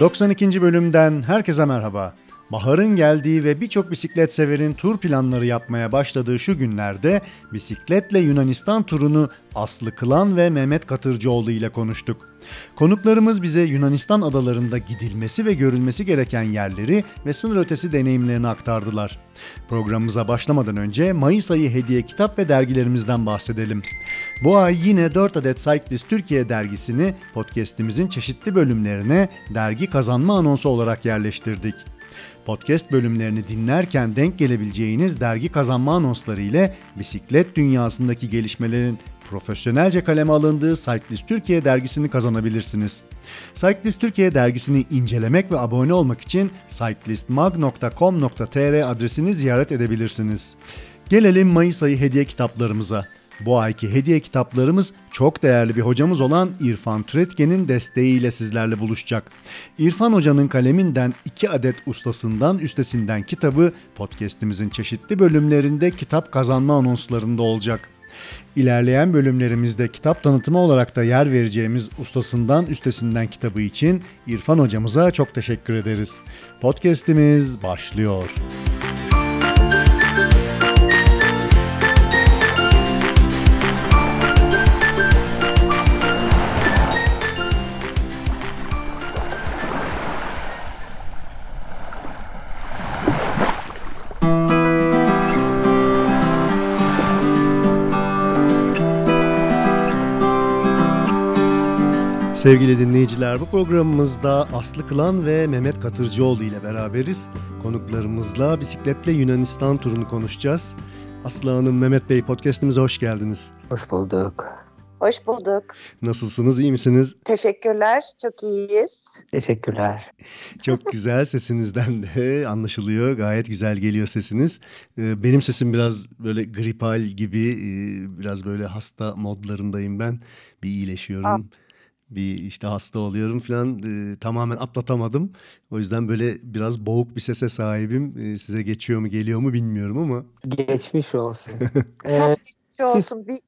92. bölümden herkese merhaba. Baharın geldiği ve birçok bisiklet severin tur planları yapmaya başladığı şu günlerde bisikletle Yunanistan turunu Aslı Kılan ve Mehmet Katırcıoğlu ile konuştuk. Konuklarımız bize Yunanistan adalarında gidilmesi ve görülmesi gereken yerleri ve sınır ötesi deneyimlerini aktardılar. Programımıza başlamadan önce Mayıs ayı hediye kitap ve dergilerimizden bahsedelim. Bu ay yine 4 adet Cyclist Türkiye dergisini podcast'imizin çeşitli bölümlerine dergi kazanma anonsu olarak yerleştirdik. Podcast bölümlerini dinlerken denk gelebileceğiniz dergi kazanma anonsları ile bisiklet dünyasındaki gelişmelerin profesyonelce kaleme alındığı Cyclist Türkiye dergisini kazanabilirsiniz. Cyclist Türkiye dergisini incelemek ve abone olmak için cyclistmag.com.tr adresini ziyaret edebilirsiniz. Gelelim Mayıs ayı hediye kitaplarımıza. Bu ayki hediye kitaplarımız çok değerli bir hocamız olan İrfan Türetgen'in desteğiyle sizlerle buluşacak. İrfan Hoca'nın kaleminden iki adet ustasından üstesinden kitabı podcast'imizin çeşitli bölümlerinde kitap kazanma anonslarında olacak. İlerleyen bölümlerimizde kitap tanıtımı olarak da yer vereceğimiz ustasından üstesinden kitabı için İrfan hocamıza çok teşekkür ederiz. Podcast'imiz başlıyor. Sevgili dinleyiciler bu programımızda Aslı Kılan ve Mehmet Katırcıoğlu ile beraberiz. Konuklarımızla bisikletle Yunanistan turunu konuşacağız. Aslı Hanım, Mehmet Bey podcastimize hoş geldiniz. Hoş bulduk. Hoş bulduk. Nasılsınız, iyi misiniz? Teşekkürler, çok iyiyiz. Teşekkürler. Çok güzel sesinizden de anlaşılıyor. Gayet güzel geliyor sesiniz. Ee, benim sesim biraz böyle gripal gibi, e, biraz böyle hasta modlarındayım ben. Bir iyileşiyorum. Aa bir işte hasta oluyorum falan e, tamamen atlatamadım. O yüzden böyle biraz boğuk bir sese sahibim. E, size geçiyor mu geliyor mu bilmiyorum ama. Geçmiş olsun. Çok geçmiş olsun. Bir,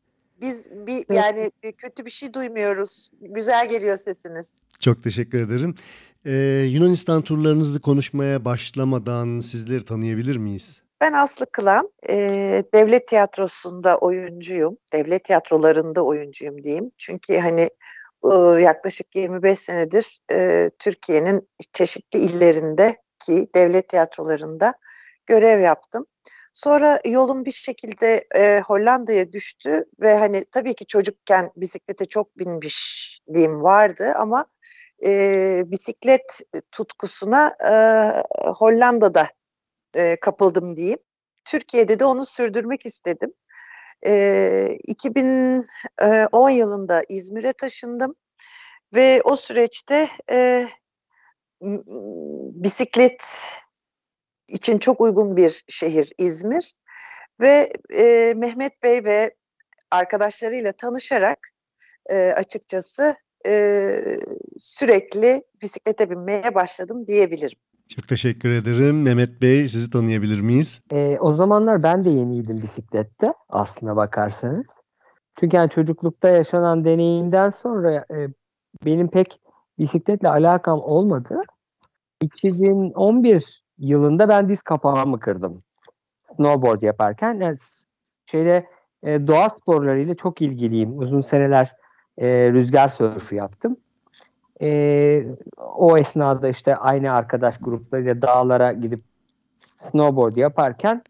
biz bir yani kötü bir şey duymuyoruz. Güzel geliyor sesiniz. Çok teşekkür ederim. Ee, Yunanistan turlarınızı konuşmaya başlamadan sizleri tanıyabilir miyiz? Ben Aslı Kılan, e, devlet tiyatrosunda oyuncuyum. Devlet tiyatrolarında oyuncuyum diyeyim. Çünkü hani yaklaşık 25 senedir Türkiye'nin çeşitli illerinde ki devlet tiyatrolarında görev yaptım. Sonra yolum bir şekilde e, Hollanda'ya düştü ve hani tabii ki çocukken bisiklete çok binmişliğim vardı ama e, bisiklet tutkusuna e, Hollanda'da e, kapıldım diyeyim. Türkiye'de de onu sürdürmek istedim. E, 2010 yılında İzmir'e taşındım ve o süreçte e, bisiklet için çok uygun bir şehir İzmir ve e, Mehmet Bey ve arkadaşlarıyla tanışarak e, açıkçası e, sürekli bisiklete binmeye başladım diyebilirim. Çok teşekkür ederim. Mehmet Bey sizi tanıyabilir miyiz? E, o zamanlar ben de yeniydim bisiklette aslına bakarsanız. Çünkü yani çocuklukta yaşanan deneyimden sonra e, benim pek bisikletle alakam olmadı. 2011 yılında ben diz kapağımı kırdım. Snowboard yaparken. Yani şeyle e, doğa sporlarıyla çok ilgiliyim. Uzun seneler e, rüzgar sörfü yaptım. E, o esnada işte aynı arkadaş gruplarıyla dağlara gidip snowboard yaparken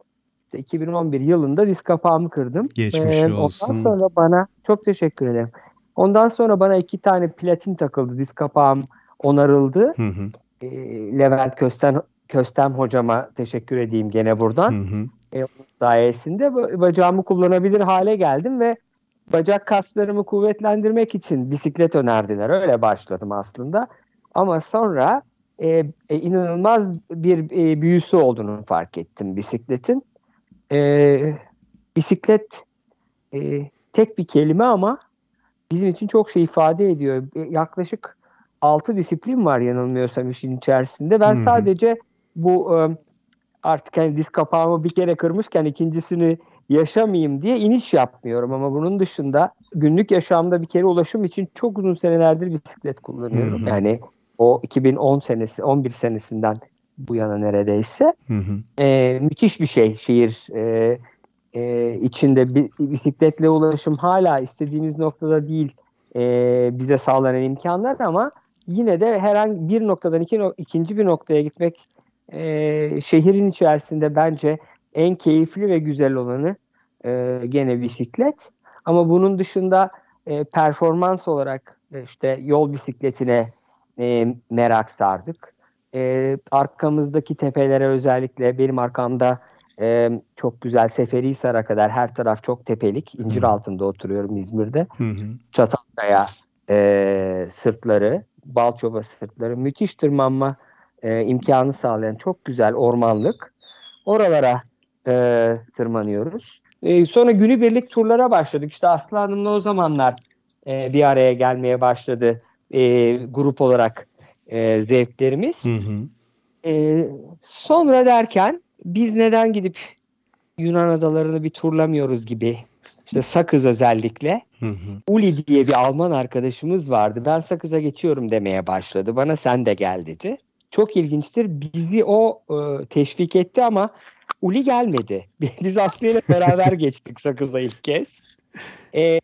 işte 2011 yılında diz kapağımı kırdım. Geçmiş ee, olsun. Ondan sonra bana çok teşekkür ederim. Ondan sonra bana iki tane platin takıldı. Diz kapağım onarıldı. Hı hı. E, Levent Kösten Köstem hocama teşekkür edeyim gene buradan. Hı hı. E, sayesinde bacağımı kullanabilir hale geldim ve bacak kaslarımı kuvvetlendirmek için bisiklet önerdiler. Öyle başladım aslında. Ama sonra e, e, inanılmaz bir e, büyüsü olduğunu fark ettim bisikletin. E, bisiklet e, tek bir kelime ama bizim için çok şey ifade ediyor. E, yaklaşık 6 disiplin var yanılmıyorsam işin içerisinde. Ben hmm. sadece bu e, artık hani diz kapağımı bir kere kırmışken ikincisini yaşamayayım diye iniş yapmıyorum ama bunun dışında günlük yaşamda bir kere ulaşım için çok uzun senelerdir bisiklet kullanıyorum. Hı hı. Yani O 2010 senesi, 11 senesinden bu yana neredeyse. Hı hı. E, müthiş bir şey şehir e, e, içinde. Bir, bisikletle ulaşım hala istediğimiz noktada değil e, bize sağlanan imkanlar ama yine de herhangi bir noktadan iki, ikinci bir noktaya gitmek e, şehrin içerisinde bence en keyifli ve güzel olanı e, gene bisiklet. Ama bunun dışında e, performans olarak e, işte yol bisikletine e, merak sardık. E, arkamızdaki tepelere özellikle benim arkamda e, çok güzel Seferihisar'a kadar her taraf çok tepelik. İncir hı altında oturuyorum İzmir'de. Hı-hı. Çatalkaya e, sırtları, Balçova sırtları müthiş tırmanma e, imkanı sağlayan çok güzel ormanlık. Oralara e, tırmanıyoruz. E, sonra günübirlik turlara başladık. İşte Aslı Hanım'la o zamanlar e, bir araya gelmeye başladı e, grup olarak e, zevklerimiz. Hı hı. E, sonra derken biz neden gidip Yunan adalarını bir turlamıyoruz gibi işte Sakız özellikle. Hı hı. Uli diye bir Alman arkadaşımız vardı. Ben Sakız'a geçiyorum demeye başladı. Bana sen de gel dedi. Çok ilginçtir. Bizi o e, teşvik etti ama Uli gelmedi. Biz Aslı ile beraber geçtik Sakız'a ilk kez. E, e,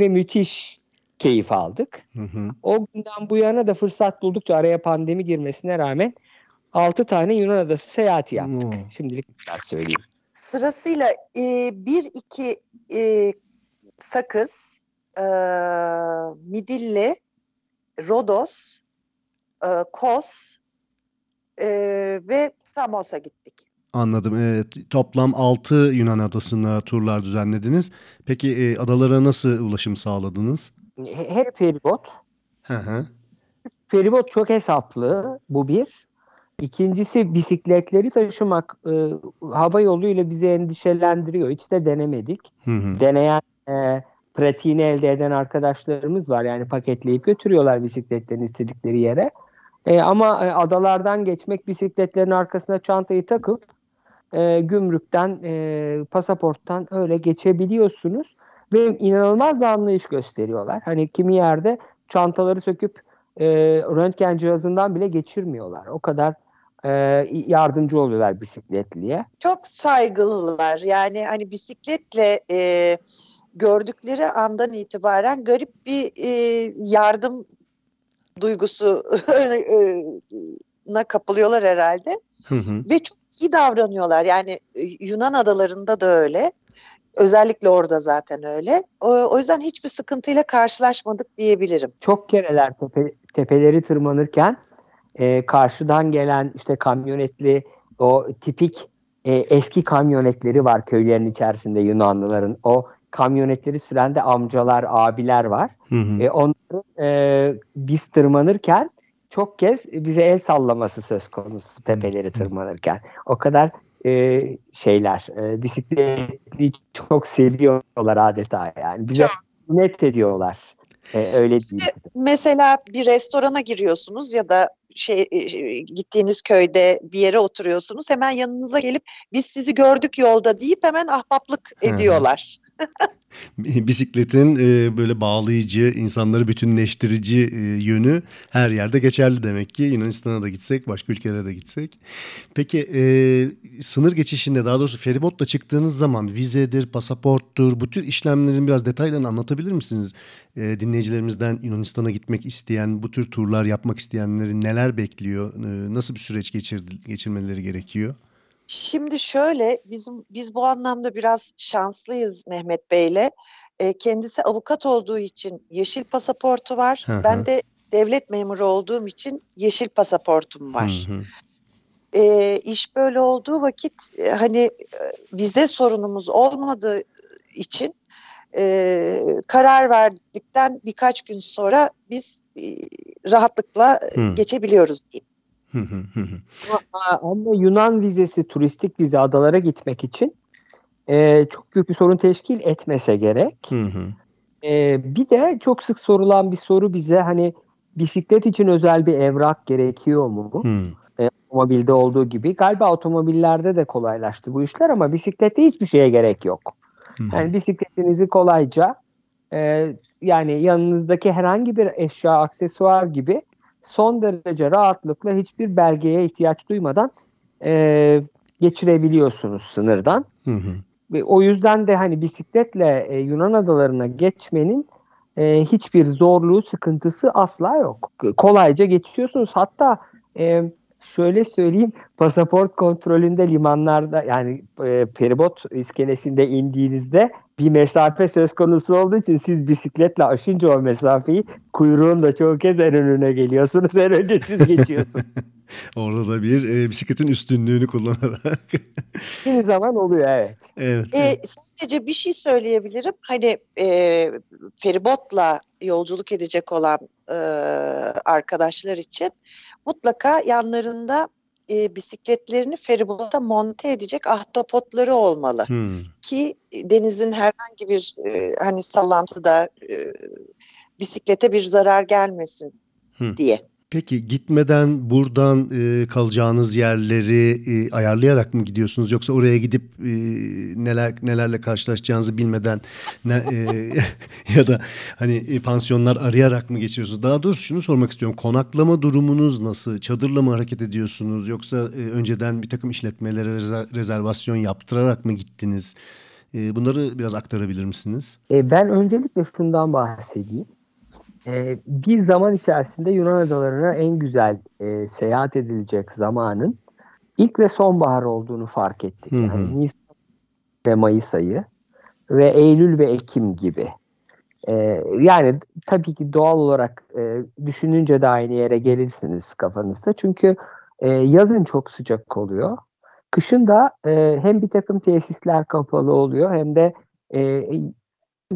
ve müthiş keyif aldık. Hı hı. O günden bu yana da fırsat buldukça araya pandemi girmesine rağmen 6 tane Yunan adası seyahati yaptık. Hmm. Şimdilik kadar söyleyeyim. Sırasıyla e, bir iki e, Sakız, e, Midilli, Rodos, e, Kos e, ve Samos'a gittik. Anladım. E, toplam 6 Yunan adasına turlar düzenlediniz. Peki e, adalara nasıl ulaşım sağladınız? Hep feribot. Hı hı. Feribot çok hesaplı. Bu bir. İkincisi bisikletleri taşımak e, hava yoluyla bizi endişelendiriyor. Hiç de denemedik. Hı hı. Deneyen e, pratiğini elde eden arkadaşlarımız var. Yani paketleyip götürüyorlar bisikletlerini istedikleri yere. E, ama e, adalardan geçmek bisikletlerin arkasına çantayı takıp e, gümrükten, e, pasaporttan öyle geçebiliyorsunuz. Ve inanılmaz da anlayış gösteriyorlar. Hani kimi yerde çantaları söküp e, röntgen cihazından bile geçirmiyorlar. O kadar e, yardımcı oluyorlar bisikletliye. Çok saygılılar. Yani hani bisikletle e, gördükleri andan itibaren garip bir e, yardım duygusu na kapılıyorlar herhalde. Hı hı. Ve çok iyi davranıyorlar. Yani Yunan adalarında da öyle. Özellikle orada zaten öyle. O, o yüzden hiçbir sıkıntıyla karşılaşmadık diyebilirim. Çok kereler tepe, tepeleri tırmanırken e, karşıdan gelen işte kamyonetli o tipik e, eski kamyonetleri var köylerin içerisinde Yunanlıların. O kamyonetleri süren de amcalar, abiler var. Hı hı. E, onların e, biz tırmanırken çok kez bize el sallaması söz konusu tepeleri tırmanırken. O kadar e, şeyler, e, bisikleti çok seviyorlar adeta yani. Bize net ediyorlar. E, öyle değil. Mesela bir restorana giriyorsunuz ya da şey gittiğiniz köyde bir yere oturuyorsunuz. Hemen yanınıza gelip biz sizi gördük yolda deyip hemen ahbaplık ediyorlar. bisikletin e, böyle bağlayıcı, insanları bütünleştirici e, yönü her yerde geçerli demek ki. Yunanistan'a da gitsek, başka ülkelere de gitsek. Peki e, sınır geçişinde daha doğrusu feribotla çıktığınız zaman vizedir, pasaporttur bu tür işlemlerin biraz detaylarını anlatabilir misiniz? E, dinleyicilerimizden Yunanistan'a gitmek isteyen, bu tür turlar yapmak isteyenleri neler bekliyor? E, nasıl bir süreç geçir, geçirmeleri gerekiyor? Şimdi şöyle bizim biz bu anlamda biraz şanslıyız Mehmet Bey'le. E, kendisi avukat olduğu için yeşil pasaportu var. Hı hı. Ben de devlet memuru olduğum için yeşil pasaportum var. Hı hı. E, iş böyle olduğu vakit e, hani e, vize sorunumuz olmadığı için e, karar verdikten birkaç gün sonra biz e, rahatlıkla Hı. geçebiliyoruz diyeyim ama, Yunan vizesi, turistik vize adalara gitmek için e, çok büyük bir sorun teşkil etmese gerek. E, bir de çok sık sorulan bir soru bize hani bisiklet için özel bir evrak gerekiyor mu? E, otomobilde olduğu gibi. Galiba otomobillerde de kolaylaştı bu işler ama bisiklette hiçbir şeye gerek yok. Yani bisikletinizi kolayca e, yani yanınızdaki herhangi bir eşya, aksesuar gibi son derece rahatlıkla hiçbir belgeye ihtiyaç duymadan e, geçirebiliyorsunuz sınırdan. Hı hı. Ve o yüzden de hani bisikletle e, Yunan adalarına geçmenin e, hiçbir zorluğu, sıkıntısı asla yok. Kolayca geçiyorsunuz. Hatta e, şöyle söyleyeyim pasaport kontrolünde limanlarda yani e, feribot iskelesinde indiğinizde bir mesafe söz konusu olduğu için siz bisikletle aşınca o mesafeyi kuyruğun da çoğu kez en önüne geliyorsunuz. En önce siz geçiyorsunuz. Orada da bir e, bisikletin üstünlüğünü kullanarak. Bir zaman oluyor evet. Evet. E, sadece bir şey söyleyebilirim. Hani e, feribotla yolculuk edecek olan e, arkadaşlar için mutlaka yanlarında e, bisikletlerini feribota monte edecek ahtapotları olmalı. Hmm. Ki denizin herhangi bir e, hani sallantıda e, bisiklete bir zarar gelmesin hmm. diye. Peki gitmeden buradan e, kalacağınız yerleri e, ayarlayarak mı gidiyorsunuz yoksa oraya gidip e, neler nelerle karşılaşacağınızı bilmeden ne, e, ya da hani e, pansiyonlar arayarak mı geçiyorsunuz? Daha doğrusu şunu sormak istiyorum. Konaklama durumunuz nasıl? Çadırla mı hareket ediyorsunuz yoksa e, önceden bir takım işletmelere rezervasyon yaptırarak mı gittiniz? E, bunları biraz aktarabilir misiniz? E, ben öncelikle şundan bahsedeyim e, bir zaman içerisinde Yunan adalarına en güzel e, seyahat edilecek zamanın ilk ve sonbahar olduğunu fark ettik. Hı hı. Yani Nisan ve Mayıs ayı ve Eylül ve Ekim gibi. E, yani tabii ki doğal olarak e, düşününce de aynı yere gelirsiniz kafanızda. Çünkü e, yazın çok sıcak oluyor. Kışın da e, hem bir takım tesisler kapalı oluyor hem de e,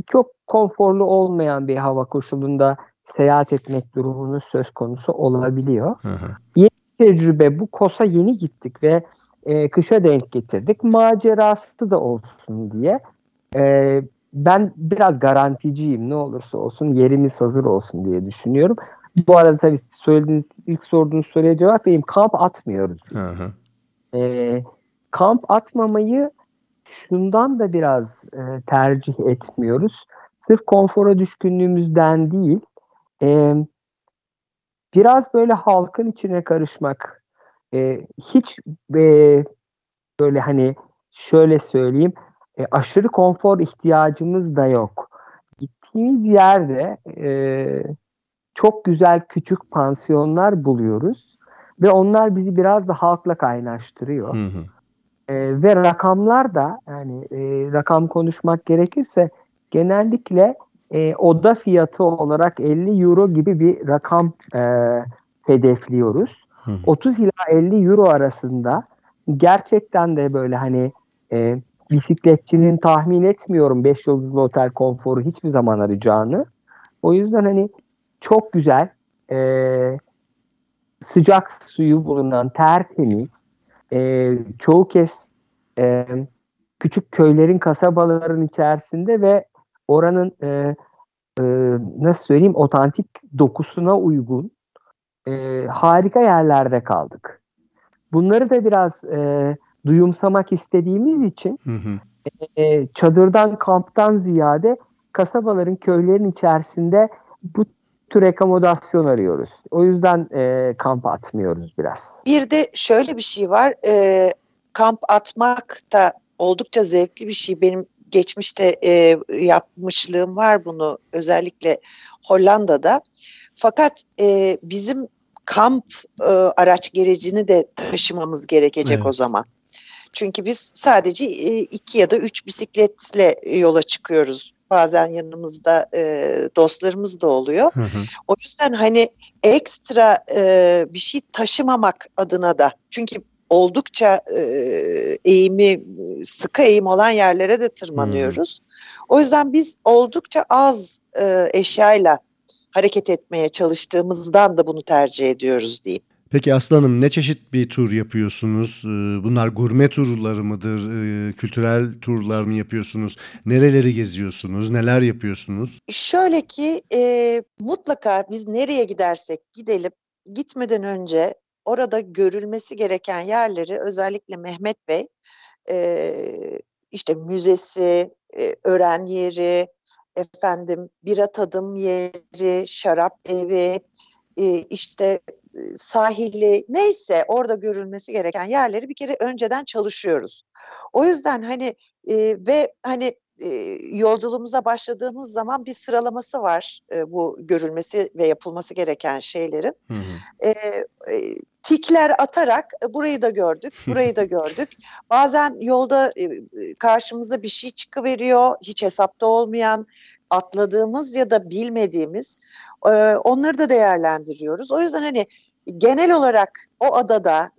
çok konforlu olmayan bir hava koşulunda seyahat etmek durumunuz söz konusu olabiliyor. Hı hı. Yeni tecrübe bu kosa yeni gittik ve e, kışa denk getirdik. Macerası da olsun diye. E, ben biraz garanticiyim ne olursa olsun yerimiz hazır olsun diye düşünüyorum. Bu arada tabii söylediğiniz ilk sorduğunuz soruya cevap vereyim. Kamp atmıyoruz. Hı hı. E, kamp atmamayı şundan da biraz e, tercih etmiyoruz. Sırf konfora düşkünlüğümüzden değil, e, biraz böyle halkın içine karışmak, e, hiç e, böyle hani şöyle söyleyeyim, e, aşırı konfor ihtiyacımız da yok. Gittiğimiz yerde e, çok güzel küçük pansiyonlar buluyoruz ve onlar bizi biraz da halkla kaynaştırıyor. Hı hı. E, ve rakamlar da yani e, rakam konuşmak gerekirse genellikle e, oda fiyatı olarak 50 euro gibi bir rakam e, hedefliyoruz. Hı. 30 ila 50 euro arasında gerçekten de böyle hani e, bisikletçinin tahmin etmiyorum 5 yıldızlı otel konforu hiçbir zaman arayacağını. O yüzden hani çok güzel e, sıcak suyu bulunan tertemiz e, çoğu kez e, küçük köylerin kasabaların içerisinde ve oranın e, e, nasıl söyleyeyim otantik dokusuna uygun e, harika yerlerde kaldık. Bunları da biraz e, duyumsamak istediğimiz için hı hı. E, çadırdan kamptan ziyade kasabaların köylerin içerisinde bu tür akomodasyon arıyoruz. O yüzden e, kamp atmıyoruz biraz. Bir de şöyle bir şey var. E, kamp atmak da oldukça zevkli bir şey. Benim geçmişte e, yapmışlığım var bunu özellikle Hollanda'da. Fakat e, bizim kamp e, araç gerecini de taşımamız gerekecek evet. o zaman. Çünkü biz sadece e, iki ya da üç bisikletle yola çıkıyoruz. Bazen yanımızda e, dostlarımız da oluyor. Hı hı. O yüzden hani ekstra e, bir şey taşımamak adına da. Çünkü oldukça e, eğimi sıkı eğim olan yerlere de tırmanıyoruz. Hmm. O yüzden biz oldukça az e, eşyayla hareket etmeye çalıştığımızdan da bunu tercih ediyoruz diyeyim. Peki Aslanım ne çeşit bir tur yapıyorsunuz? Bunlar gurme turları mıdır? Kültürel turlar mı yapıyorsunuz? Nereleri geziyorsunuz? Neler yapıyorsunuz? Şöyle ki e, mutlaka biz nereye gidersek gidelim gitmeden önce orada görülmesi gereken yerleri özellikle Mehmet Bey e, işte müzesi, e, öğren yeri, efendim bira tadım yeri, şarap evi, e, işte sahili neyse orada görülmesi gereken yerleri bir kere önceden çalışıyoruz. O yüzden hani e, ve hani e, yolculuğumuza başladığımız zaman bir sıralaması var e, bu görülmesi ve yapılması gereken şeylerin. Hı hı. E, e, tikler atarak e, burayı da gördük, burayı da gördük. Bazen yolda e, karşımıza bir şey çıkıveriyor, hiç hesapta olmayan, atladığımız ya da bilmediğimiz e, onları da değerlendiriyoruz. O yüzden hani genel olarak o adada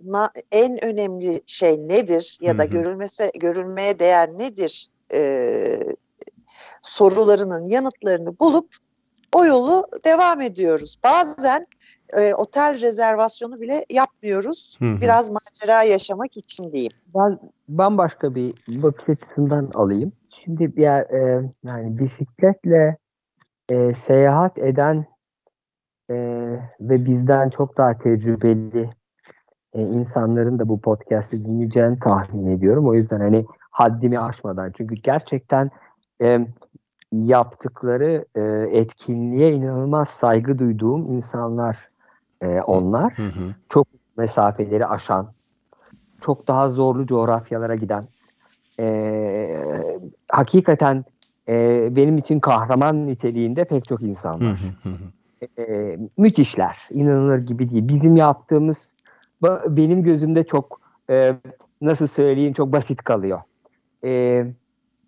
en önemli şey nedir ya da görülmesi görülmeye değer nedir e, sorularının yanıtlarını bulup o yolu devam ediyoruz. Bazen e, otel rezervasyonu bile yapmıyoruz. Hı hı. Biraz macera yaşamak için diyeyim. Ben bambaşka bir bakış açısından alayım. Şimdi ya e, yani bisikletle e, seyahat eden e, ve bizden çok daha tecrübeli e, insanların da bu podcast'i dinleyeceğini tahmin ediyorum. O yüzden hani haddimi aşmadan çünkü gerçekten e, yaptıkları e, etkinliğe inanılmaz saygı duyduğum insanlar e, onlar. Hı hı. Çok mesafeleri aşan, çok daha zorlu coğrafyalara giden, e, hakikaten e, benim için kahraman niteliğinde pek çok insan var. Hı hı hı e, müthişler. İnanılır gibi değil. Bizim yaptığımız benim gözümde çok e, nasıl söyleyeyim çok basit kalıyor. E,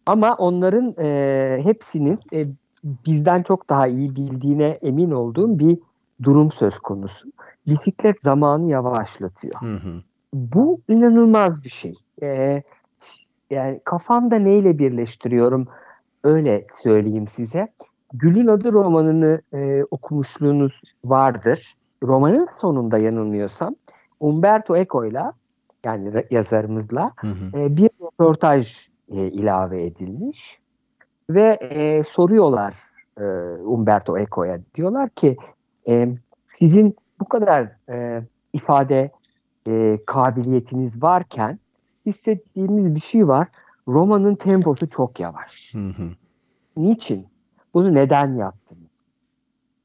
ama onların e, hepsinin e, bizden çok daha iyi bildiğine emin olduğum bir durum söz konusu. Bisiklet zamanı yavaşlatıyor. Hı hı. Bu inanılmaz bir şey. E, yani kafamda neyle birleştiriyorum öyle söyleyeyim size. Gül'ün Adı romanını e, okumuşluğunuz vardır. Romanın sonunda yanılmıyorsam Umberto Eco'yla yani yazarımızla hı hı. E, bir röportaj e, ilave edilmiş ve e, soruyorlar e, Umberto Eco'ya diyorlar ki e, sizin bu kadar e, ifade e, kabiliyetiniz varken hissettiğimiz bir şey var. Romanın temposu çok yavaş. Hı hı. Niçin? Bunu neden yaptınız?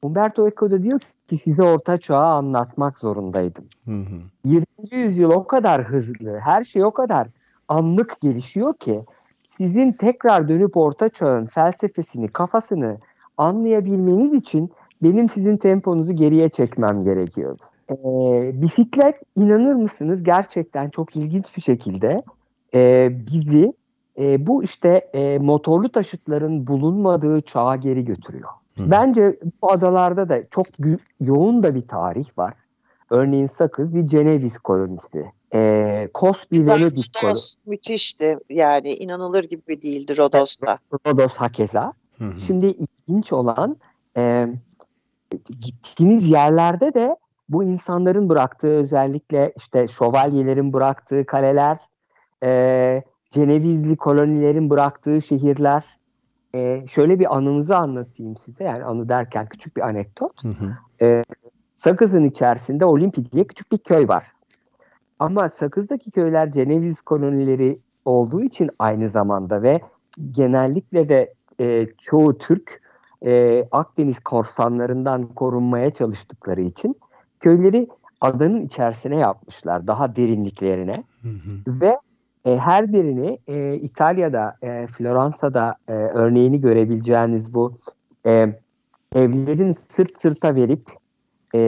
Umberto Eco da diyor ki size orta çağı anlatmak zorundaydım. Hı hı. 20. yüzyıl o kadar hızlı, her şey o kadar anlık gelişiyor ki sizin tekrar dönüp orta çağın felsefesini, kafasını anlayabilmeniz için benim sizin temponuzu geriye çekmem gerekiyordu. Ee, bisiklet inanır mısınız gerçekten çok ilginç bir şekilde e, bizi e, bu işte e, motorlu taşıtların bulunmadığı çağa geri götürüyor. Hı. Bence bu adalarda da çok yoğun da bir tarih var. Örneğin Sakız bir Ceneviz kolonisi. E, Kos bir Venedik kolonisi. Müthişti yani inanılır gibi değildi Rodos'ta. Rodos hakeza. Hı hı. Şimdi ilginç olan e, gittiğiniz yerlerde de bu insanların bıraktığı özellikle işte şövalyelerin bıraktığı kaleler, e, Cenevizli kolonilerin bıraktığı şehirler. E, şöyle bir anınızı anlatayım size. Yani anı derken küçük bir anekdot. Hı hı. E, Sakız'ın içerisinde Olimpik diye küçük bir köy var. Ama Sakız'daki köyler Ceneviz kolonileri olduğu için aynı zamanda ve genellikle de e, çoğu Türk e, Akdeniz korsanlarından korunmaya çalıştıkları için köyleri adanın içerisine yapmışlar daha derinliklerine hı hı. ve e, her birini e, İtalya'da, e, Floransa'da e, örneğini görebileceğiniz bu e, evlerin sırt sırta verip e,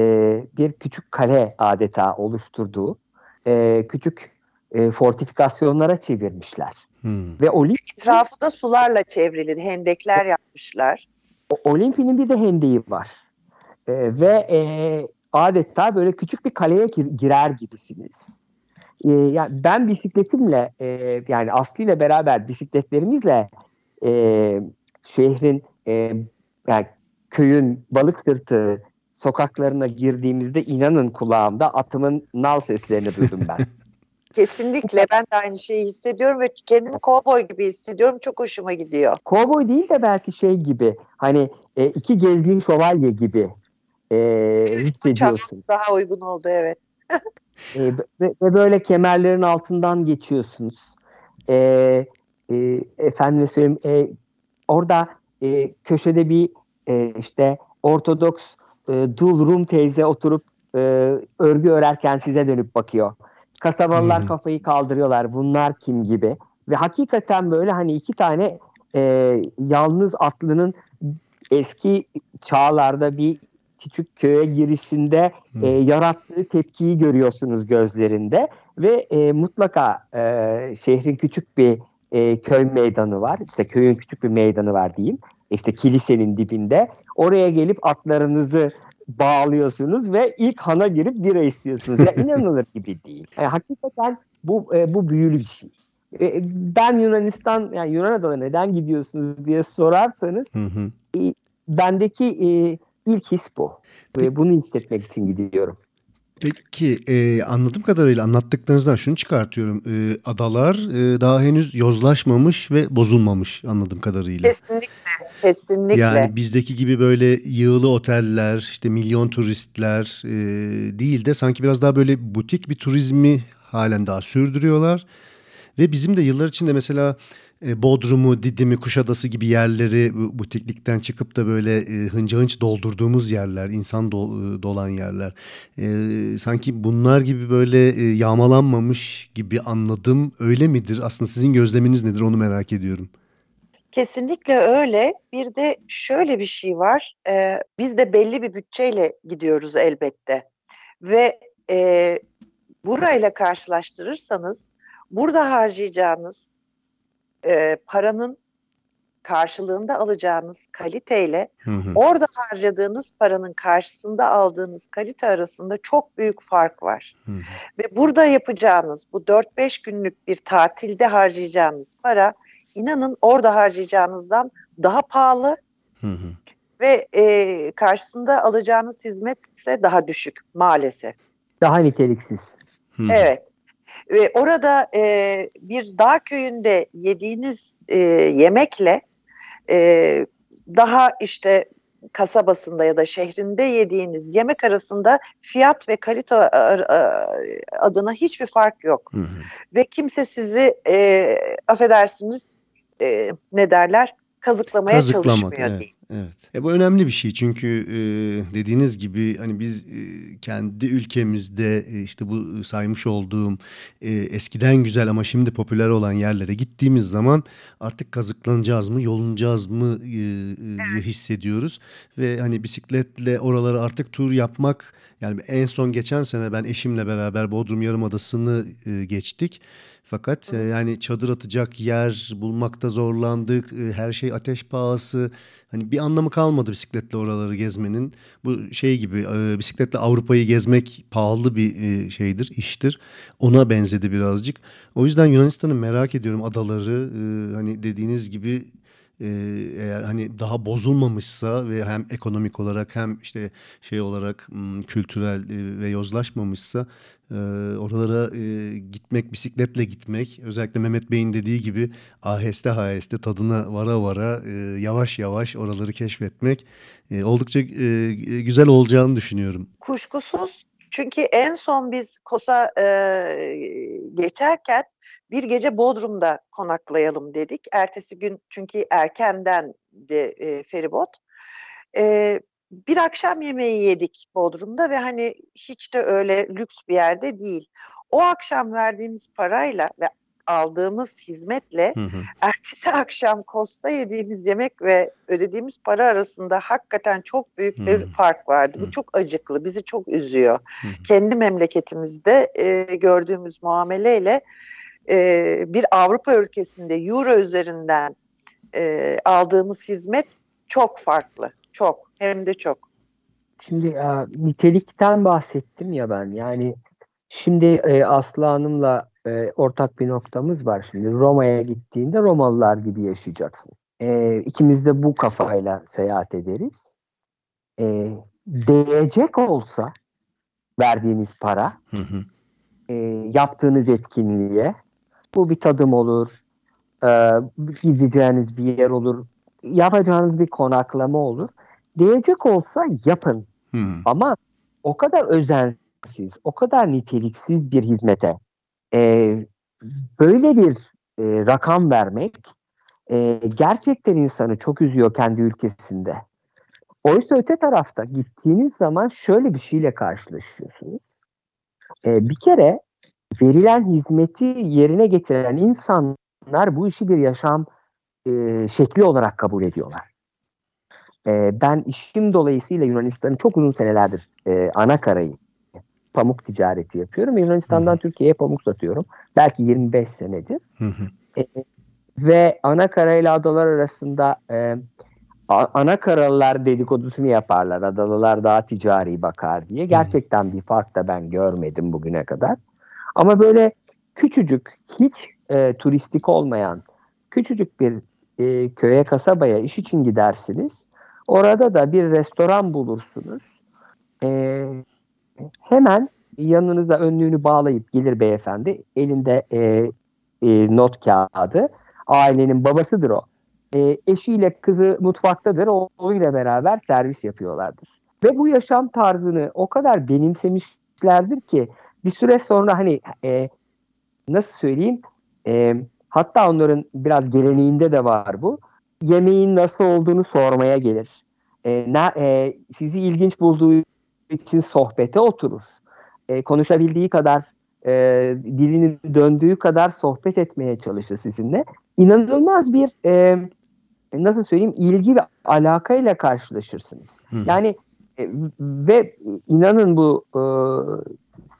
bir küçük kale adeta oluşturduğu e, küçük e, fortifikasyonlara çevirmişler. Hmm. Ve Olimp etrafı da sularla çevrili hendekler yapmışlar. Olimpinin bir de hendeği var. E, ve e, adeta böyle küçük bir kaleye girer gibisiniz e, yani ben bisikletimle e, yani Aslı ile beraber bisikletlerimizle e, şehrin e, yani köyün balık sırtı sokaklarına girdiğimizde inanın kulağımda atımın nal seslerini duydum ben. Kesinlikle ben de aynı şeyi hissediyorum ve kendimi kovboy gibi hissediyorum. Çok hoşuma gidiyor. Kovboy değil de belki şey gibi hani e, iki gezgin şövalye gibi e, hissediyorsun. Daha uygun oldu evet. E, ve, ve böyle kemerlerin altından geçiyorsunuz. E, e, efendim söyleyeyim e, orada e, köşede bir e, işte Ortodoks e, dul Rum teyze oturup e, örgü örerken size dönüp bakıyor. Kasabalılar Hmm. kafayı kaldırıyorlar. Bunlar kim gibi. Ve hakikaten böyle hani iki tane e, yalnız atlının eski çağlarda bir küçük köye girişinde Hmm. e, yarattığı tepkiyi görüyorsunuz gözlerinde ve e, mutlaka e, şehrin küçük bir e, köy meydanı var. İşte köyün küçük bir meydanı var diyeyim. İşte kilisenin dibinde. Oraya gelip atlarınızı bağlıyorsunuz ve ilk hana girip bira istiyorsunuz. Ya inanılır gibi değil. Yani hakikaten bu e, bu büyülü bir şey. E, ben Yunanistan yani Yunan adalarına neden gidiyorsunuz diye sorarsanız Hı hı. bendeki e, ilk his bu. Ve bunu hissetmek için gidiyorum. Peki e, anladığım kadarıyla anlattıklarınızdan şunu çıkartıyorum. E, adalar e, daha henüz yozlaşmamış ve bozulmamış anladığım kadarıyla. Kesinlikle, kesinlikle. Yani bizdeki gibi böyle yığılı oteller, işte milyon turistler e, değil de sanki biraz daha böyle butik bir turizmi halen daha sürdürüyorlar. Ve bizim de yıllar içinde mesela e, Bodrum'u, Didim'i, Kuşadası gibi yerleri bu butiklikten çıkıp da böyle e, hınca hınç doldurduğumuz yerler, insan do- e, dolan yerler. E, sanki bunlar gibi böyle yağmalanmamış gibi anladım. Öyle midir? Aslında sizin gözleminiz nedir onu merak ediyorum. Kesinlikle öyle. Bir de şöyle bir şey var. Ee, biz de belli bir bütçeyle gidiyoruz elbette. Ve e, burayla karşılaştırırsanız burada harcayacağınız e, paranın karşılığında alacağınız kaliteyle Hı hı. orada harcadığınız paranın karşısında aldığınız kalite arasında çok büyük fark var. Hı hı. Ve burada yapacağınız bu 4-5 günlük bir tatilde harcayacağınız para inanın orada harcayacağınızdan daha pahalı Hı hı. ve e, karşısında alacağınız hizmet ise daha düşük maalesef. Daha niteliksiz. Hı hı. Evet. Ve orada e, bir dağ köyünde yediğiniz e, yemekle e, daha işte kasabasında ya da şehrinde yediğiniz yemek arasında fiyat ve kalite ar- a- adına hiçbir fark yok. Hı hı. Ve kimse sizi e, affedersiniz e, ne derler kazıklamaya Kazıklamak, çalışmıyor evet, değil. Evet. E bu önemli bir şey çünkü e, dediğiniz gibi hani biz e, kendi ülkemizde e, işte bu saymış olduğum e, eskiden güzel ama şimdi popüler olan yerlere gittiğimiz zaman artık kazıklanacağız mı, yolunacağız mı e, e, hissediyoruz ve hani bisikletle oraları artık tur yapmak yani en son geçen sene ben eşimle beraber Bodrum Yarımadası'nı e, geçtik. Fakat e, yani çadır atacak yer bulmakta zorlandık. E, Her şey ateş pahası. Hani bir anlamı kalmadı bisikletle oraları gezmenin. Bu şey gibi e, bisikletle Avrupa'yı gezmek pahalı bir şeydir, iştir. Ona benzedi birazcık. O yüzden Yunanistan'ı merak ediyorum adaları. Hani dediğiniz gibi eğer hani daha bozulmamışsa ve hem ekonomik olarak hem işte şey olarak m, kültürel e, ve yozlaşmamışsa e, oralara e, gitmek, bisikletle gitmek özellikle Mehmet Bey'in dediği gibi aheste aheste tadına vara vara yavaş yavaş oraları keşfetmek oldukça güzel olacağını düşünüyorum. Kuşkusuz çünkü en son biz Kosa geçerken bir gece Bodrum'da konaklayalım dedik. Ertesi gün çünkü erkenden de e, feribot. E, bir akşam yemeği yedik Bodrum'da ve hani hiç de öyle lüks bir yerde değil. O akşam verdiğimiz parayla ve aldığımız hizmetle Hı hı. ertesi akşam Kosta yediğimiz yemek ve ödediğimiz para arasında hakikaten çok büyük bir fark vardı. Hmm. Bu çok acıklı, bizi çok üzüyor. Hı hı. Kendi memleketimizde e, gördüğümüz muameleyle e, bir Avrupa ülkesinde euro üzerinden e, aldığımız hizmet çok farklı. Çok, hem de çok. Şimdi e, nitelikten bahsettim ya ben. Yani şimdi e, Aslı Hanım'la e, ortak bir noktamız var. Şimdi Roma'ya gittiğinde Romalılar gibi yaşayacaksın. E, ikimiz de bu kafayla seyahat ederiz. E, değecek olsa verdiğiniz para Hı hı. e, yaptığınız etkinliğe bu bir tadım olur, e, gideceğiniz bir yer olur, yapacağınız bir konaklama olur. Diyecek olsa yapın hı. ama o kadar özensiz, o kadar niteliksiz bir hizmete e, böyle bir e, rakam vermek e, gerçekten insanı çok üzüyor kendi ülkesinde. Oysa öte tarafta gittiğiniz zaman şöyle bir şeyle karşılaşıyorsunuz. E, bir kere verilen hizmeti yerine getiren insanlar bu işi bir yaşam e, şekli olarak kabul ediyorlar. E, ben işim dolayısıyla Yunanistan'ı çok uzun senelerdir e, ana karayı pamuk ticareti yapıyorum. Yunanistan'dan hı Türkiye'ye pamuk satıyorum. Belki 25 senedir. E, ve ana karayla adalar arasında e, ana karalılar dedikodusunu yaparlar. Adalılar daha ticari bakar diye. Gerçekten bir fark da ben görmedim bugüne kadar. Ama böyle küçücük, hiç e, turistik olmayan küçücük bir e, köye, kasabaya iş için gidersiniz. Orada da bir restoran bulursunuz. E, hemen yanınıza önlüğünü bağlayıp gelir beyefendi. Elinde e, e, not kağıdı. Ailenin babasıdır o. E, eşiyle kızı mutfaktadır. Oğluyla beraber servis yapıyorlardır. Ve bu yaşam tarzını o kadar benimsemişlerdir ki bir süre sonra hani e, nasıl söyleyeyim e, hatta onların biraz geleneğinde de var bu. Yemeğin nasıl olduğunu sormaya gelir. E, na, e, sizi ilginç bulduğu için sohbete oturur. E, konuşabildiği kadar e, dilinin döndüğü kadar sohbet etmeye çalışır sizinle. İnanılmaz bir e, nasıl söyleyeyim ilgi ve alakayla karşılaşırsınız. Hı. Yani e, ve inanın bu e,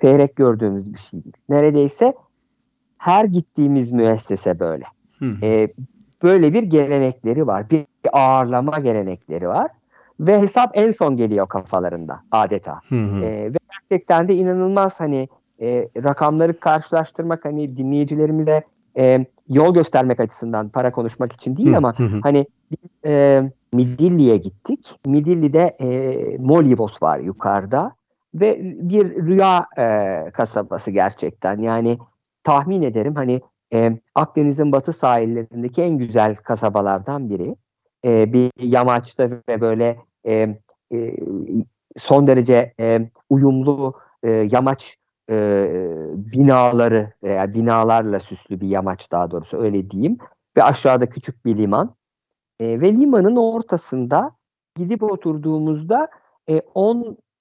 seyrek gördüğümüz bir şey değil. Neredeyse her gittiğimiz müessese böyle. E, böyle bir gelenekleri var. Bir ağırlama gelenekleri var. Ve hesap en son geliyor kafalarında adeta. Hı. E, ve gerçekten de inanılmaz hani e, rakamları karşılaştırmak hani dinleyicilerimize e, yol göstermek açısından para konuşmak için değil ama hani biz e, Midilli'ye gittik. Midilli'de e, Molyvos var yukarıda ve bir rüya e, kasabası gerçekten. Yani tahmin ederim hani e, Akdeniz'in batı sahillerindeki en güzel kasabalardan biri. E, bir yamaçta ve böyle e, e, son derece e, uyumlu e, yamaç e, binaları veya binalarla süslü bir yamaç daha doğrusu öyle diyeyim ve aşağıda küçük bir liman e, ve limanın ortasında gidip oturduğumuzda e,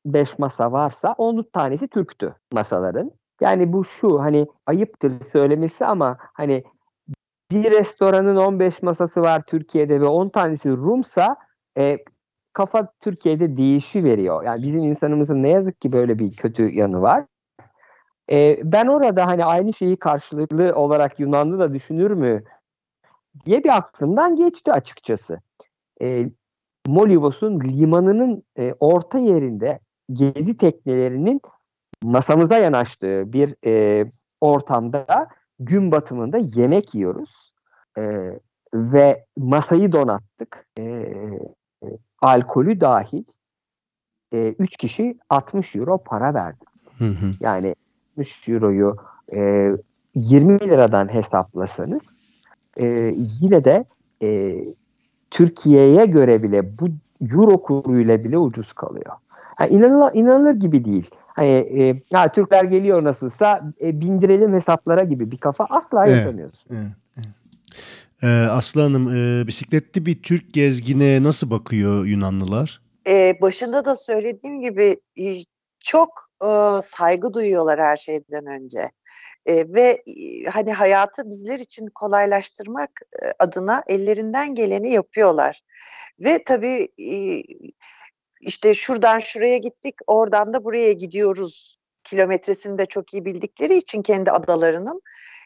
15 masa varsa 10 tanesi Türktü masaların. Yani bu şu hani ayıptır söylemesi ama hani bir restoranın 15 masası var Türkiye'de ve 10 tanesi Rumsa e, kafa Türkiye'de değişi veriyor. Yani bizim insanımızın ne yazık ki böyle bir kötü yanı var. E, ben orada hani aynı şeyi karşılıklı olarak Yunanlı da düşünür mü diye bir aklımdan geçti açıkçası. E, Molivos'un limanının e, orta yerinde gezi teknelerinin masamıza yanaştığı bir e, ortamda gün batımında yemek yiyoruz. E, ve masayı donattık. E, e, alkolü dahil e, 3 kişi 60 euro para verdi. Hı hı. Yani 60 euroyu e, 20 liradan hesaplasanız e, yine de e, Türkiye'ye göre bile bu euro kuruyla bile ucuz kalıyor. Yani inanılır, inanılır gibi değil. Hani e, ya Türkler geliyor nasılsa e, bindirelim hesaplara gibi bir kafa asla evet, yaşamıyorsun. Evet, evet. Ee, Aslı Hanım e, bisikletli bir Türk gezgine nasıl bakıyor Yunanlılar? Ee, başında da söylediğim gibi çok e, saygı duyuyorlar her şeyden önce. E, ve e, hani hayatı bizler için kolaylaştırmak e, adına ellerinden geleni yapıyorlar. Ve tabii e, işte şuradan şuraya gittik, oradan da buraya gidiyoruz kilometresini de çok iyi bildikleri için kendi adalarının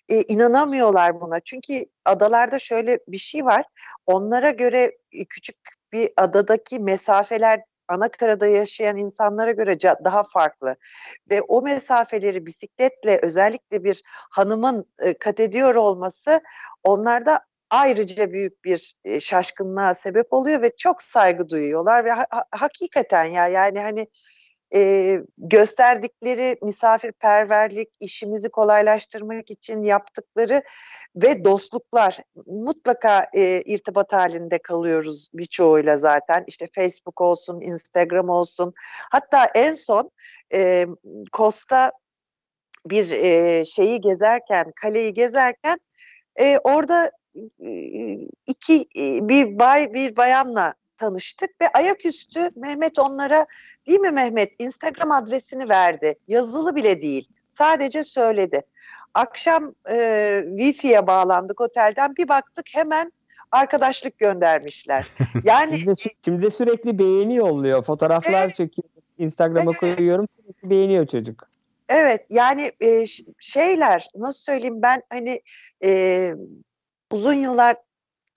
e, inanamıyorlar buna. Çünkü adalarda şöyle bir şey var. Onlara göre küçük bir adadaki mesafeler ana karada yaşayan insanlara göre daha farklı ve o mesafeleri bisikletle özellikle bir hanımın e, kat ediyor olması onlarda ayrıca büyük bir e, şaşkınlığa sebep oluyor ve çok saygı duyuyorlar ve ha- hakikaten ya yani hani e, gösterdikleri misafirperverlik, işimizi kolaylaştırmak için yaptıkları ve dostluklar mutlaka e, irtibat halinde kalıyoruz birçoğuyla zaten. İşte Facebook olsun, Instagram olsun. Hatta en son e, Costa bir e, şeyi gezerken, kaleyi gezerken e, orada iki bir bay bir bayanla tanıştık ve ayaküstü Mehmet onlara değil mi Mehmet Instagram adresini verdi. Yazılı bile değil. Sadece söyledi. Akşam e, Wi-Fi'ye bağlandık otelden bir baktık hemen arkadaşlık göndermişler. Yani Şimdi, şimdi sürekli beğeni yolluyor. Fotoğraflar Evet. çekiyor. Instagram'a Evet. koyuyorum. Sürekli beğeniyor çocuk. Evet yani e, şeyler nasıl söyleyeyim ben hani e, uzun yıllar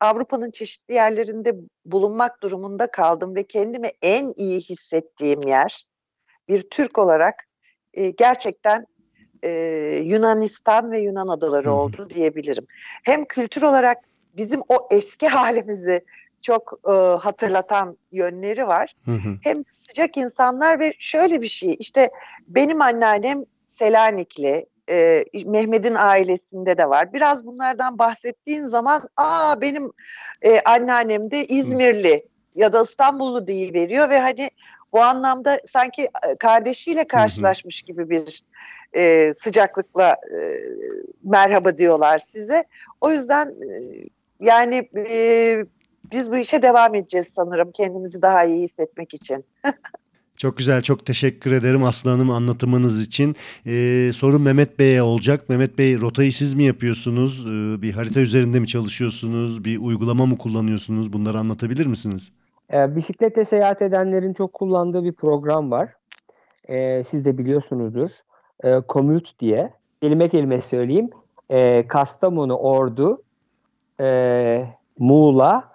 Avrupa'nın çeşitli yerlerinde bulunmak durumunda kaldım ve kendimi en iyi hissettiğim yer bir Türk olarak e, gerçekten e, Yunanistan ve Yunan adaları oldu diyebilirim. Hem kültür olarak bizim o eski halimizi çok e, hatırlatan yönleri var Hı hı. hem sıcak insanlar ve şöyle bir şey işte benim anneannem Selanikli e, Mehmet'in ailesinde de var. Biraz bunlardan bahsettiğin zaman aa benim e, anneannem de İzmirli ya da İstanbullu diye veriyor ve hani bu anlamda sanki e, kardeşiyle karşılaşmış gibi bir e, sıcaklıkla e, merhaba diyorlar size. O yüzden e, yani e, biz bu işe devam edeceğiz sanırım kendimizi daha iyi hissetmek için. Çok güzel, çok teşekkür ederim Aslı Hanım anlatımınız için. Ee, sorum Mehmet Bey'e olacak. Mehmet Bey rotayı siz mi yapıyorsunuz? Ee, bir harita üzerinde mi çalışıyorsunuz? Bir uygulama mı kullanıyorsunuz? Bunları anlatabilir misiniz? Ee, bisikletle seyahat edenlerin çok kullandığı bir program var. Ee, siz de biliyorsunuzdur. Ee, Commute diye. Kelime kelime söyleyeyim. Ee, Kastamonu, Ordu, ee, Muğla,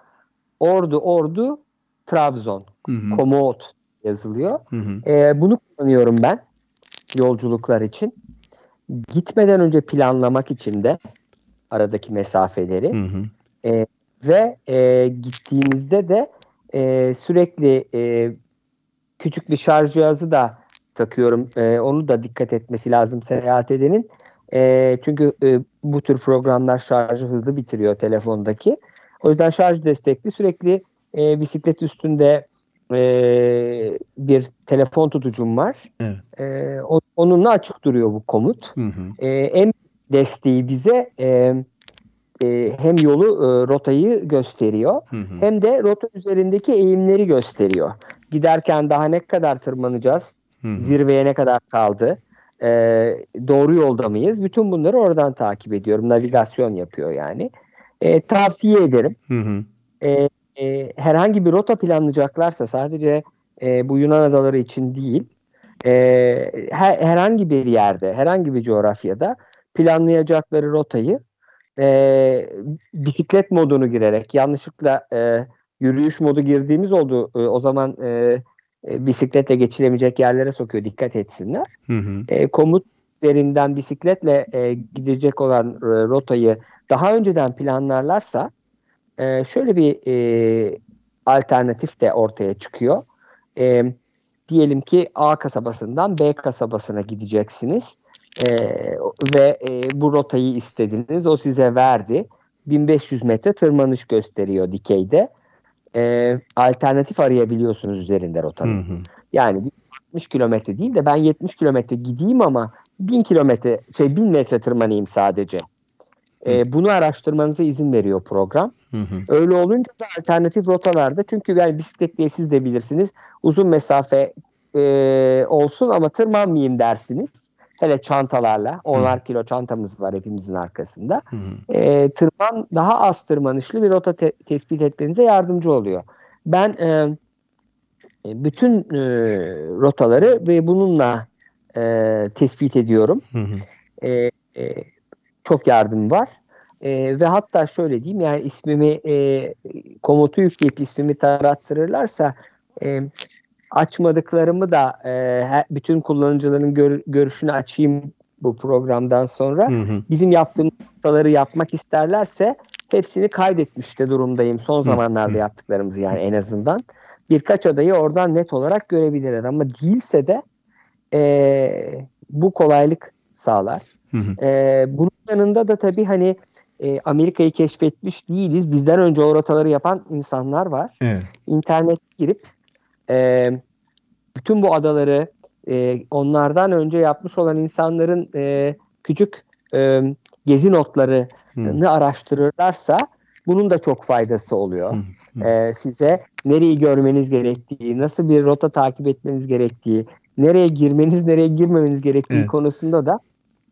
Ordu, Ordu, Trabzon. Komoot yazılıyor. Hı hı. Ee, bunu kullanıyorum ben yolculuklar için. Gitmeden önce planlamak için de aradaki mesafeleri. Hı hı. ve e, gittiğimizde de e, sürekli e, küçük bir şarj cihazı da takıyorum. E, onu da dikkat etmesi lazım seyahat edenin. E, çünkü e, bu tür programlar şarjı hızlı bitiriyor telefondaki. O yüzden şarj destekli sürekli e, bisiklet üstünde e, bir telefon tutucum var. Evet. E, onunla açık duruyor bu komut. Hı hı. E, en desteği bize e, e, hem yolu e, rotayı gösteriyor Hı hı. hem de rota üzerindeki eğimleri gösteriyor. Giderken daha ne kadar tırmanacağız? Hı hı. Zirveye ne kadar kaldı? E, doğru yolda mıyız? Bütün bunları oradan takip ediyorum. Navigasyon yapıyor yani. E, tavsiye ederim. Hı hı. E, e, herhangi bir rota planlayacaklarsa sadece e, bu Yunan adaları için değil, e, her, herhangi bir yerde, herhangi bir coğrafyada planlayacakları rotayı e, bisiklet modunu girerek yanlışlıkla e, yürüyüş modu girdiğimiz oldu. E, o zaman e, e, bisikletle geçilemeyecek yerlere sokuyor. Dikkat etsinler. Hı hı. E, komut üzerinden bisikletle e, gidecek olan e, rotayı daha önceden planlarlarsa e, şöyle bir e, alternatif de ortaya çıkıyor. E, diyelim ki A kasabasından B kasabasına gideceksiniz E, ve e, bu rotayı istediniz. O size verdi. 1500 metre tırmanış gösteriyor dikeyde. E, alternatif arayabiliyorsunuz üzerinde Hı rotanın. hı. Yani 60 kilometre değil de ben 70 kilometre gideyim ama 1000 kilometre şey 1000 metre tırmanayım sadece. Ee, bunu araştırmanıza izin veriyor program. Hı hı. Öyle olunca da alternatif rotalarda çünkü yani bisiklet diye siz de bilirsiniz uzun mesafe e, olsun ama tırmanmayayım dersiniz. Hele çantalarla onar kilo çantamız var hepimizin arkasında. Hı hı. E, tırman daha az tırmanışlı bir rota te- tespit etmenize yardımcı oluyor. Ben e, bütün e, rotaları ve bununla e, tespit ediyorum. Hı hı. E, e, çok yardım var. E, ve hatta şöyle diyeyim yani ismimi e, komutu yükleyip ismimi tarattırırlarsa e, açmadıklarımı da e, her- bütün kullanıcıların gör- görüşünü açayım bu programdan sonra. Hı hı. Bizim yaptığımız noktaları yapmak isterlerse hepsini kaydetmiş de durumdayım. Son zamanlarda yaptıklarımızı yani en azından. Birkaç adayı oradan net olarak görebilirler ama değilse de e, bu kolaylık sağlar. Hı hı. E, bunun yanında da tabii hani e, Amerika'yı keşfetmiş değiliz. Bizden önce o rotaları yapan insanlar var. Evet. İnternet girip e, bütün bu adaları e, onlardan önce yapmış olan insanların e, küçük e, gezi notlarını Hı. araştırırlarsa bunun da çok faydası oluyor. Hı. e, size nereyi görmeniz gerektiği, nasıl bir rota takip etmeniz gerektiği, nereye girmeniz, nereye girmemeniz gerektiği evet. konusunda da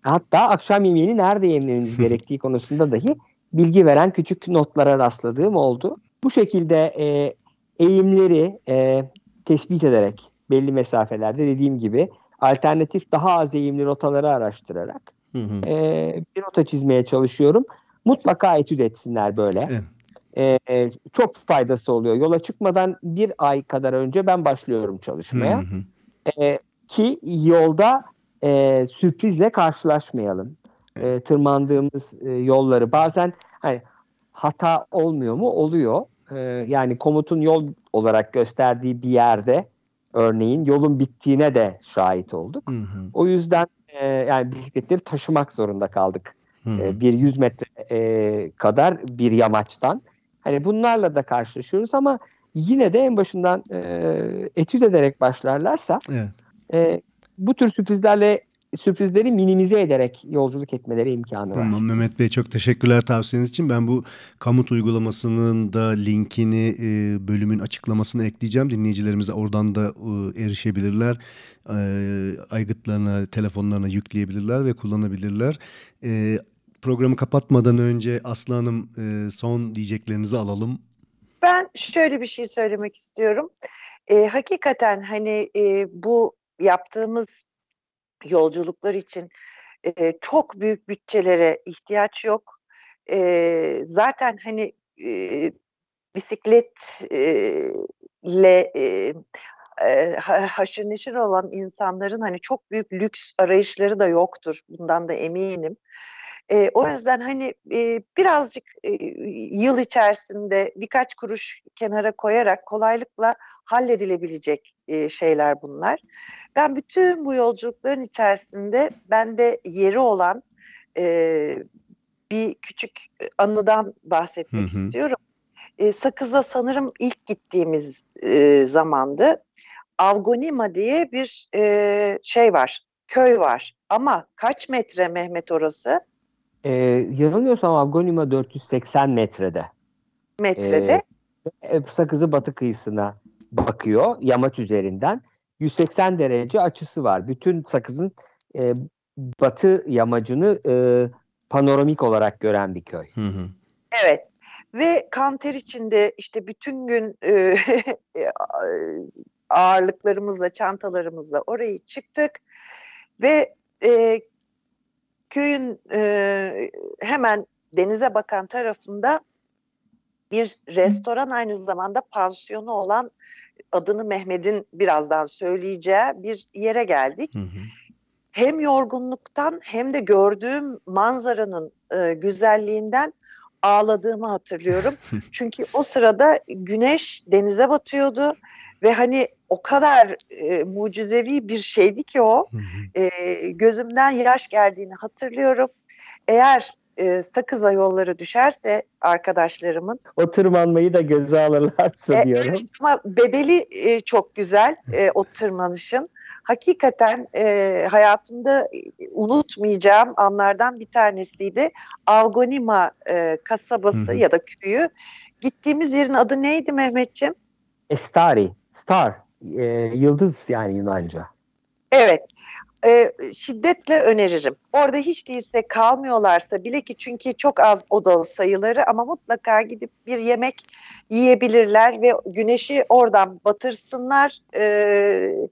hatta akşam yemeğini nerede yemeniz gerektiği konusunda dahi bilgi veren küçük notlara rastladığım oldu. Bu şekilde e, eğimleri e, tespit ederek belli mesafelerde dediğim gibi alternatif daha az eğimli rotaları araştırarak hı hı. E, bir rota çizmeye çalışıyorum. Mutlaka etüt etsinler böyle. Evet. E, çok faydası oluyor. Yola çıkmadan bir ay kadar önce ben başlıyorum çalışmaya. Hı hı. E, ki yolda e, sürprizle karşılaşmayalım. E, tırmandığımız e, yolları bazen hani hata olmuyor mu? Oluyor. E, yani komutun yol olarak gösterdiği bir yerde örneğin yolun bittiğine de şahit olduk. Hı hı. O yüzden e, yani bisikletleri taşımak zorunda kaldık. Hı hı. E, bir 100 metre e, kadar bir yamaçtan. Hani bunlarla da karşılaşıyoruz ama yine de en başından e, etüt ederek başlarlarsa evet. e, bu tür sürprizlerle sürprizleri minimize ederek yolculuk etmeleri imkanı var. Tamam Mehmet Bey çok teşekkürler tavsiyeniz için. Ben bu kamut uygulamasının da linkini e, bölümün açıklamasına ekleyeceğim. Dinleyicilerimize oradan da e, erişebilirler. E, aygıtlarına, telefonlarına yükleyebilirler ve kullanabilirler. E, programı kapatmadan önce Aslı Hanım e, son diyeceklerinizi alalım. Ben şöyle bir şey söylemek istiyorum. E, hakikaten hani e, bu yaptığımız yolculuklar için e, çok büyük bütçelere ihtiyaç yok. E, zaten hani e, bisikletle e, e, haşır neşir olan insanların hani çok büyük lüks arayışları da yoktur. Bundan da eminim. E, o yüzden hani e, birazcık e, yıl içerisinde birkaç kuruş kenara koyarak kolaylıkla halledilebilecek e, şeyler bunlar. Ben bütün bu yolculukların içerisinde bende yeri olan e, bir küçük anıdan bahsetmek hı hı. istiyorum. E, Sakız'a sanırım ilk gittiğimiz e, zamandı. Avgonima diye bir e, şey var, köy var. Ama kaç metre Mehmet orası? E, yanılmıyorsam Avgonima 480 metrede. Metrede? E, Sakız'ı batı kıyısına bakıyor yamaç üzerinden. 180 derece açısı var. Bütün Sakız'ın e, batı yamacını e, panoramik olarak gören bir köy. Hı hı. Evet. Ve kanter içinde işte bütün gün e, e, ağırlıklarımızla, çantalarımızla orayı çıktık ve e, köyün e, hemen denize bakan tarafında bir restoran aynı zamanda pansiyonu olan adını Mehmet'in birazdan söyleyeceği bir yere geldik. Hı hı. Hem yorgunluktan hem de gördüğüm manzaranın e, güzelliğinden ağladığımı hatırlıyorum. Çünkü o sırada güneş denize batıyordu ve hani o kadar e, mucizevi bir şeydi ki o. E, gözümden yaş geldiğini hatırlıyorum. Eğer e, Sakıza yolları düşerse arkadaşlarımın. O tırmanmayı da göze alırlarsa e, diyorum. Evet ama bedeli e, çok güzel e, o tırmanışın. Hakikaten e, hayatımda e, unutmayacağım anlardan bir tanesiydi. Avgonima e, kasabası Hı-hı. ya da köyü. Gittiğimiz yerin adı neydi Mehmetciğim? Estari, Star, e, yıldız yani Yunanca. Evet e, şiddetle öneririm. Orada hiç değilse kalmıyorlarsa bile ki çünkü çok az odalı sayıları ama mutlaka gidip bir yemek yiyebilirler ve güneşi oradan batırsınlar. E,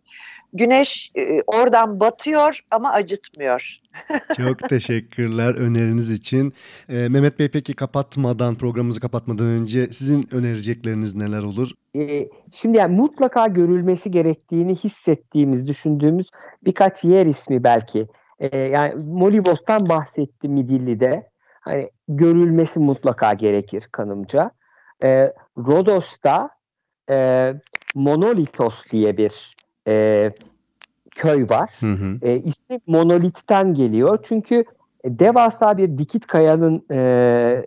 güneş e, oradan batıyor ama acıtmıyor. Çok teşekkürler öneriniz için. E, Mehmet Bey peki kapatmadan programımızı kapatmadan önce sizin önerecekleriniz neler olur? E, şimdi yani mutlaka görülmesi gerektiğini hissettiğimiz, düşündüğümüz birkaç yer ismi belki. E, yani Molivos'tan bahsetti Midilli'de. Hani görülmesi mutlaka gerekir kanımca. E, Rodos'ta e, Monolitos diye bir e, köy var. Hı hı. E, ismi monolitten geliyor. Çünkü devasa bir dikit kayanın e,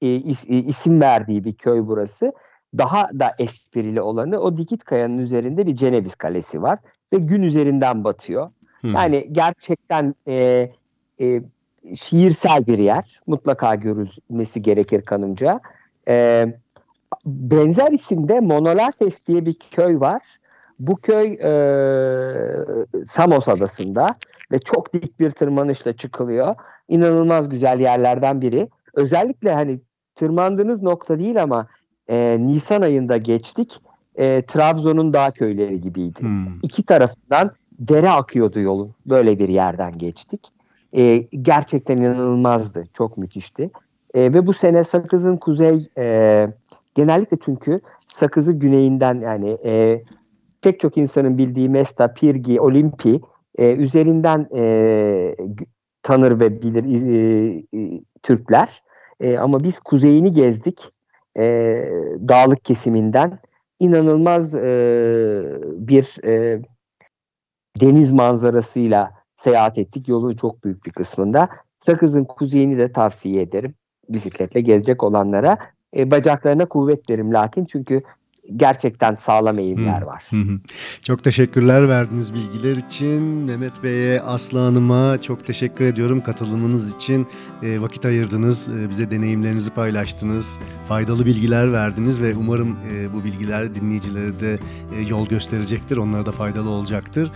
is, isim verdiği bir köy burası. Daha da esprili olanı o dikit kayanın üzerinde bir Ceneviz Kalesi var ve gün üzerinden batıyor. Hı. Yani gerçekten e, e, şiirsel bir yer. Mutlaka görülmesi gerekir kanımca. E, benzer isimde Monolartes diye bir köy var. Bu köy e, Samos adasında ve çok dik bir tırmanışla çıkılıyor. İnanılmaz güzel yerlerden biri. Özellikle hani tırmandığınız nokta değil ama e, Nisan ayında geçtik. E, Trabzon'un dağ köyleri gibiydi. Hmm. İki tarafından dere akıyordu yolun. Böyle bir yerden geçtik. E, gerçekten inanılmazdı. Çok müthişti. E, ve bu sene Sakız'ın kuzey e, genellikle çünkü Sakız'ı güneyinden yani e, pek çok insanın bildiği Mesta, Pirgi, Olimpi e, üzerinden e, tanır ve bilir e, e, Türkler. E, ama biz kuzeyini gezdik. E, dağlık kesiminden inanılmaz e, bir e, deniz manzarasıyla seyahat ettik. Yolun çok büyük bir kısmında. Sakız'ın kuzeyini de tavsiye ederim bisikletle gezecek olanlara. E, bacaklarına kuvvet verim lakin çünkü gerçekten sağlam eğimler Hmm. var. Hı hı. Çok teşekkürler verdiğiniz bilgiler için. Mehmet Bey'e, Aslı Hanım'a çok teşekkür ediyorum katılımınız için. E, vakit ayırdınız, e, bize deneyimlerinizi paylaştınız, faydalı bilgiler verdiniz ve umarım e, bu bilgiler dinleyicilere de e, yol gösterecektir, onlara da faydalı olacaktır.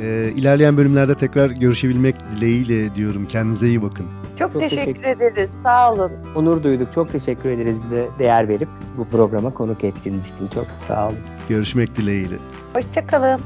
E, ilerleyen bölümlerde tekrar görüşebilmek dileğiyle diyorum. Kendinize iyi bakın. Çok, Çok teşekkür, teşekkür- ederiz. Sağ olun. Onur duyduk. Çok teşekkür ederiz bize değer verip bu programa konuk ettiğiniz için. Çok sağ olun. Görüşmek dileğiyle. Hoşçakalın.